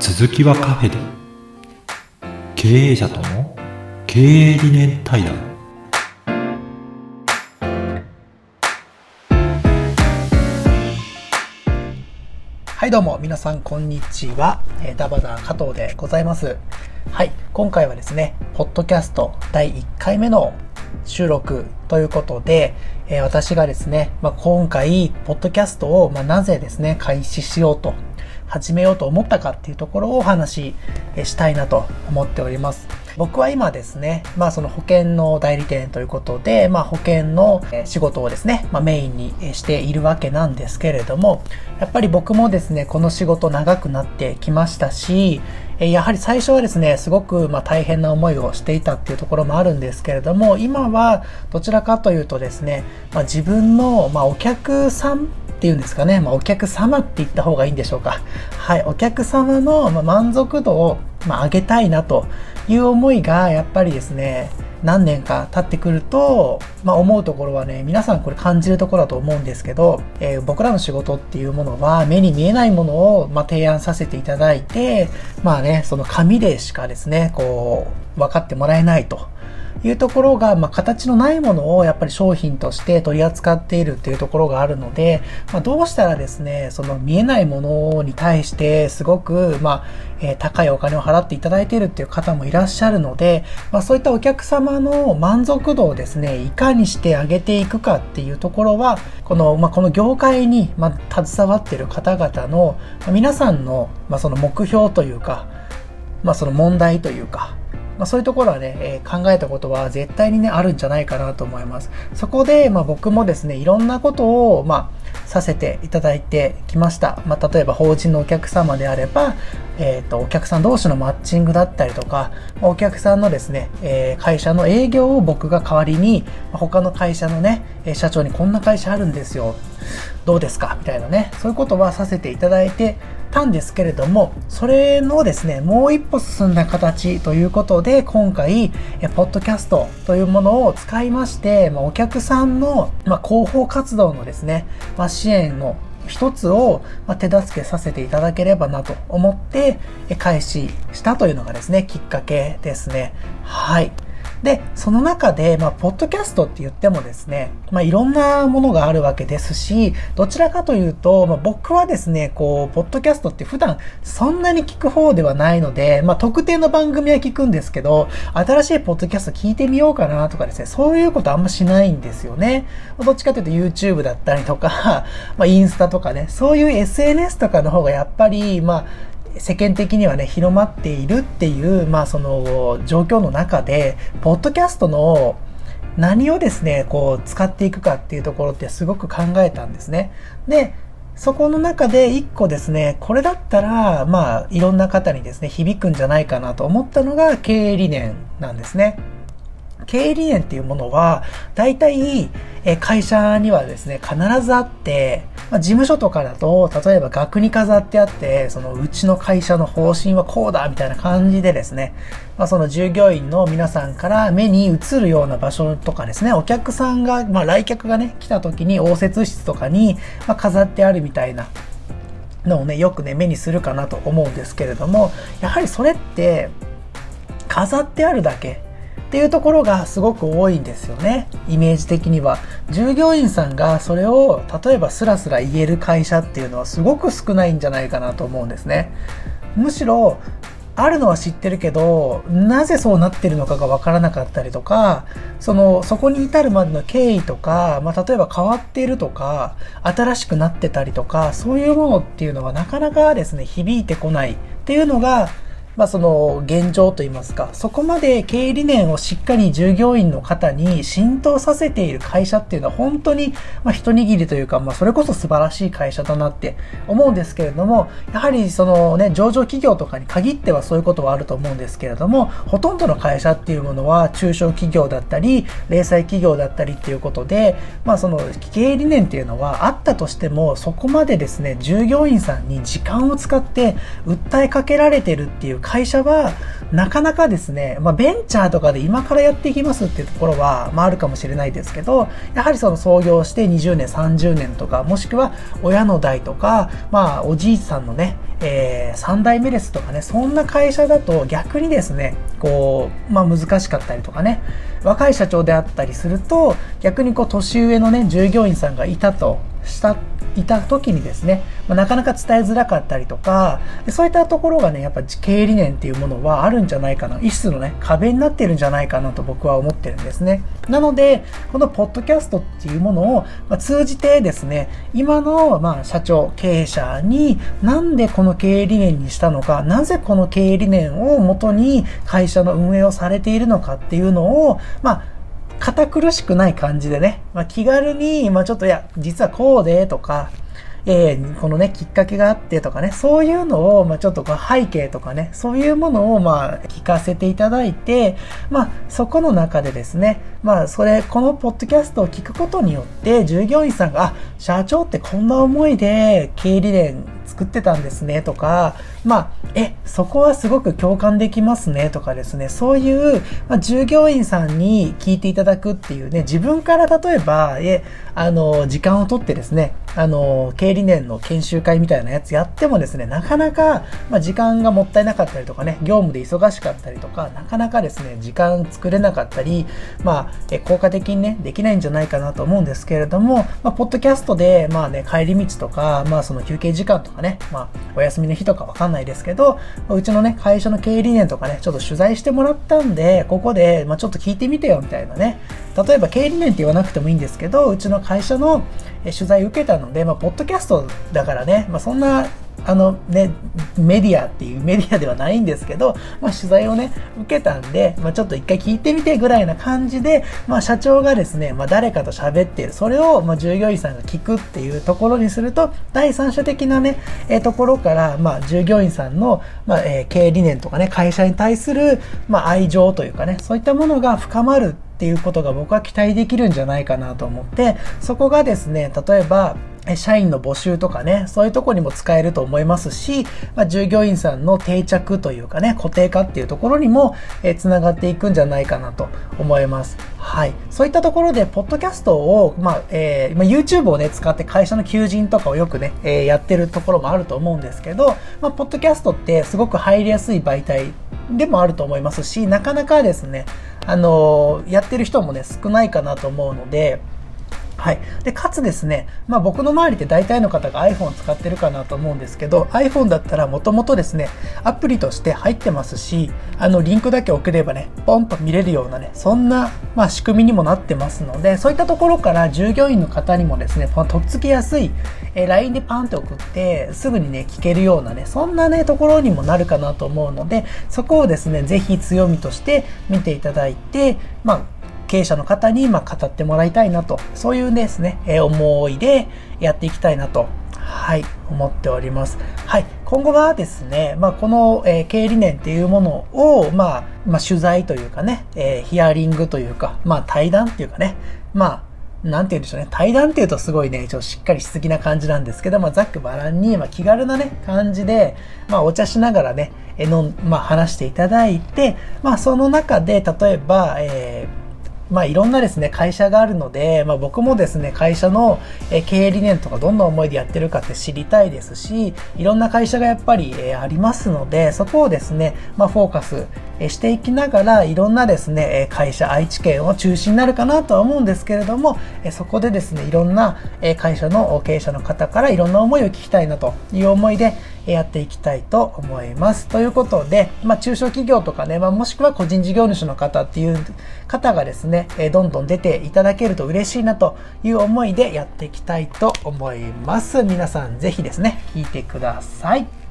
続きはカフェで。経営者との経営理念対談。はいどうも。皆さんこんにちは、えー、ダバダ加藤でございます。はい今回はですねポッドキャスト第1回目の収録ということで、えー、私がですね、まあ、今回ポッドキャストを、まあ、なぜですね開始しようと始めようと思ったかっていうところをお話ししたいなと思っております。僕は今ですね、まあその保険の代理店ということで、まあ保険の仕事をですね、まあメインにしているわけなんですけれども、やっぱり僕もですね、この仕事長くなってきましたし、やはり最初はですね、すごくま大変な思いをしていたっていうところもあるんですけれども、今はどちらかというとですね、まあ、自分のまお客さんっていうんですかね、まあ、お客様って言った方がいいんでしょうか。はい、お客様の満足度をま上げたいなという思いがやっぱりですね、何年か経ってくると、まあ、思うところはね、皆さんこれ感じるところだと思うんですけど、えー、僕らの仕事っていうものは目に見えないものを、まあ、提案させていただいて、まあね、その紙でしかですね、こう、分かってもらえないと。いうところが、まあ、形のないものをやっぱり商品として取り扱っているっていうところがあるので、まあ、どうしたらですね、その見えないものに対してすごく、まあ、えー、高いお金を払っていただいているっていう方もいらっしゃるので、まあ、そういったお客様の満足度をですね、いかにして上げていくかっていうところは、この、まあ、この業界に、まあ、携わっている方々の、まあ、皆さんの、まあ、その目標というか、まあ、その問題というか、まあ、そういうところはね、えー、考えたことは絶対にね、あるんじゃないかなと思います。そこで、まあ、僕もですね、いろんなことを、まあ、させていただいてきました。まあ、例えば法人のお客様であれば、えっ、ー、と、お客さん同士のマッチングだったりとか、お客さんのですね、えー、会社の営業を僕が代わりに、他の会社のね、社長にこんな会社あるんですよ。どうですかみたいなね、そういうことはさせていただいてたんですけれども、それのですね、もう一歩進んだ形ということで、今回、ポッドキャストというものを使いまして、まお客さんの、ま広報活動のですね、ま支援の一つを手助けさせていただければなと思って開始したというのがですね、きっかけですね。はい。で、その中で、まあ、ポッドキャストって言ってもですね、まあ、いろんなものがあるわけですし、どちらかというと、まあ、僕はですね、こう、ポッドキャストって普段そんなに聞く方ではないので、まあ、特定の番組は聞くんですけど、新しいポッドキャスト聞いてみようかなとかですね、そういうことあんましないんですよね。どっちかというと YouTube だったりとか、まあ、インスタとかね、そういう SNS とかの方がやっぱり、まあ、世間的にはね、広まっているっていう、まあその状況の中で、ポッドキャストの何をですね、こう使っていくかっていうところってすごく考えたんですね。で、そこの中で一個ですね、これだったら、まあいろんな方にですね、響くんじゃないかなと思ったのが経営理念なんですね。経営理念っていうものは、大体、え会社にはですね、必ずあって、まあ、事務所とかだと、例えば額に飾ってあって、そのうちの会社の方針はこうだみたいな感じでですね、まあ、その従業員の皆さんから目に映るような場所とかですね、お客さんが、まあ、来客がね、来た時に応接室とかに、ま飾ってあるみたいなのをね、よくね、目にするかなと思うんですけれども、やはりそれって、飾ってあるだけっていうところがすごく多いんですよね。イメージ的には。従業員さんがそれを例えばスラスラ言える会社っていうのはすごく少ないんじゃないかなと思うんですね。むしろあるのは知ってるけどなぜそうなってるのかが分からなかったりとかそのそこに至るまでの経緯とか、まあ、例えば変わっているとか新しくなってたりとかそういうものっていうのはなかなかですね響いてこないっていうのがまあ、その現状といいますか、そこまで経営理念をしっかり従業員の方に浸透させている会社っていうのは本当に、まあ、一握りというか、まあ、それこそ素晴らしい会社だなって思うんですけれども、やはりそのね、上場企業とかに限ってはそういうことはあると思うんですけれども、ほとんどの会社っていうものは中小企業だったり、零細企業だったりっていうことで、まあその経営理念っていうのはあったとしても、そこまでですね、従業員さんに時間を使って訴えかけられてるっていう会社はなかなかですね、まあ、ベンチャーとかで今からやっていきますっていうところは、まあ、あるかもしれないですけど、やはりその創業して20年、30年とか、もしくは親の代とか、まあ、おじいさんのね、えー、3代目ですとかね、そんな会社だと逆にですね、こう、まあ難しかったりとかね、若い社長であったりすると、逆にこう年上のね、従業員さんがいたとしたいた時にですね、ま、なかなか伝えづらかったりとか、そういったところがね、やっぱ経営理念っていうものはあるんじゃないかな、一種のね、壁になってるんじゃないかなと僕は思ってるんですね。なので、このポッドキャストっていうものを、ま、通じてですね、今の、まあ、社長、経営者になんでこの経営理念にしたのか、なぜこの経営理念をもとに会社の運営をされているのかっていうのを、まあ、堅苦しくない感じでね、まあ、気軽に、まあ、ちょっといや、実はこうでとか、えー、このね、きっかけがあってとかね、そういうのを、まあ、ちょっとこう背景とかね、そういうものを、まあ、聞かせていただいて、まあ、そこの中でですね、まあ、それ、このポッドキャストを聞くことによって、従業員さんが、あ、社長ってこんな思いで経理連作ってたんですねとか、まあ、え、そこはすごく共感できますねとかですね、そういう、まあ、従業員さんに聞いていただくっていうね、自分から例えば、え、あの、時間をとってですね、あの、経理経理年の研修会みたいなやつやってもですね、なかなか、まあ、時間がもったいなかったりとかね、業務で忙しかったりとか、なかなかですね、時間作れなかったり、まあ、え効果的にね、できないんじゃないかなと思うんですけれども、まあ、ポッドキャストで、まあね、帰り道とか、まあ、その休憩時間とかね、まあ、お休みの日とかわかんないですけど、うちのね、会社の経営理念とかね、ちょっと取材してもらったんで、ここで、まあ、ちょっと聞いてみてよ、みたいなね。例えば経営理念って言わなくてもいいんですけど、うちの会社の取材受けたので、まあ、ポッドキャストだからね、まあ、そんなあのね、メディアっていう メディアではないんですけど、まあ、取材をね、受けたんで、まあ、ちょっと一回聞いてみてぐらいな感じで、まあ、社長がですね、まあ、誰かと喋っている、それを、まあ、従業員さんが聞くっていうところにすると、第三者的なね、え、ところから、まあ、従業員さんの、まあ、え、経営理念とかね、会社に対する、まあ、愛情というかね、そういったものが深まるっていうことが僕は期待できるんじゃないかなと思って、そこがですね、例えば、社員の募集とかね、そういうとこにも使えると思いますし、まあ、従業員さんの定着というかね、固定化っていうところにも、えー、繋がっていくんじゃないかなと思います。はい。そういったところで、ポッドキャストを、まあ、えー、まあ、YouTube をね、使って会社の求人とかをよくね、えー、やってるところもあると思うんですけど、まあ、ポッドキャストってすごく入りやすい媒体でもあると思いますし、なかなかですね、あの、やってる人もね、少ないかなと思うので、はい。で、かつですね、まあ僕の周りって大体の方が iPhone 使ってるかなと思うんですけど、iPhone だったらもともとですね、アプリとして入ってますし、あの、リンクだけ送ればね、ポンと見れるようなね、そんな、まあ仕組みにもなってますので、そういったところから従業員の方にもですね、とっつきやすい、え LINE でパンって送って、すぐにね、聞けるようなね、そんなね、ところにもなるかなと思うので、そこをですね、ぜひ強みとして見ていただいて、まあ、経営者の方にま語ってもらいたいなと、そういうですね、え思いでやっていきたいなと、はい、思っております。はい、今後はですね、まあ、この、え、経営理念っていうものを、まあ、まあ、取材というかね、え、ヒアリングというか、まあ、対談っていうかね、まあ、なんて言うんでしょうね。対談っていうとすごいね、ちょっとしっかりしすぎな感じなんですけど、まあ、ざっくばらんに、まあ、気軽なね、感じで、まあ、お茶しながらね、えの、まあ、話していただいて、まあ、その中で、例えば、えーまあいろんなですね、会社があるので、まあ僕もですね、会社の経営理念とかどんな思いでやってるかって知りたいですし、いろんな会社がやっぱりありますので、そこをですね、まあフォーカスしていきながら、いろんなですね、会社、愛知県を中心になるかなとは思うんですけれども、そこでですね、いろんな会社の経営者の方からいろんな思いを聞きたいなという思いで、やっていきたいと思います。ということで、まあ、中小企業とかね、まあ、もしくは個人事業主の方っていう方がですね、どんどん出ていただけると嬉しいなという思いでやっていきたいと思います。皆さんぜひですね、聞いてください。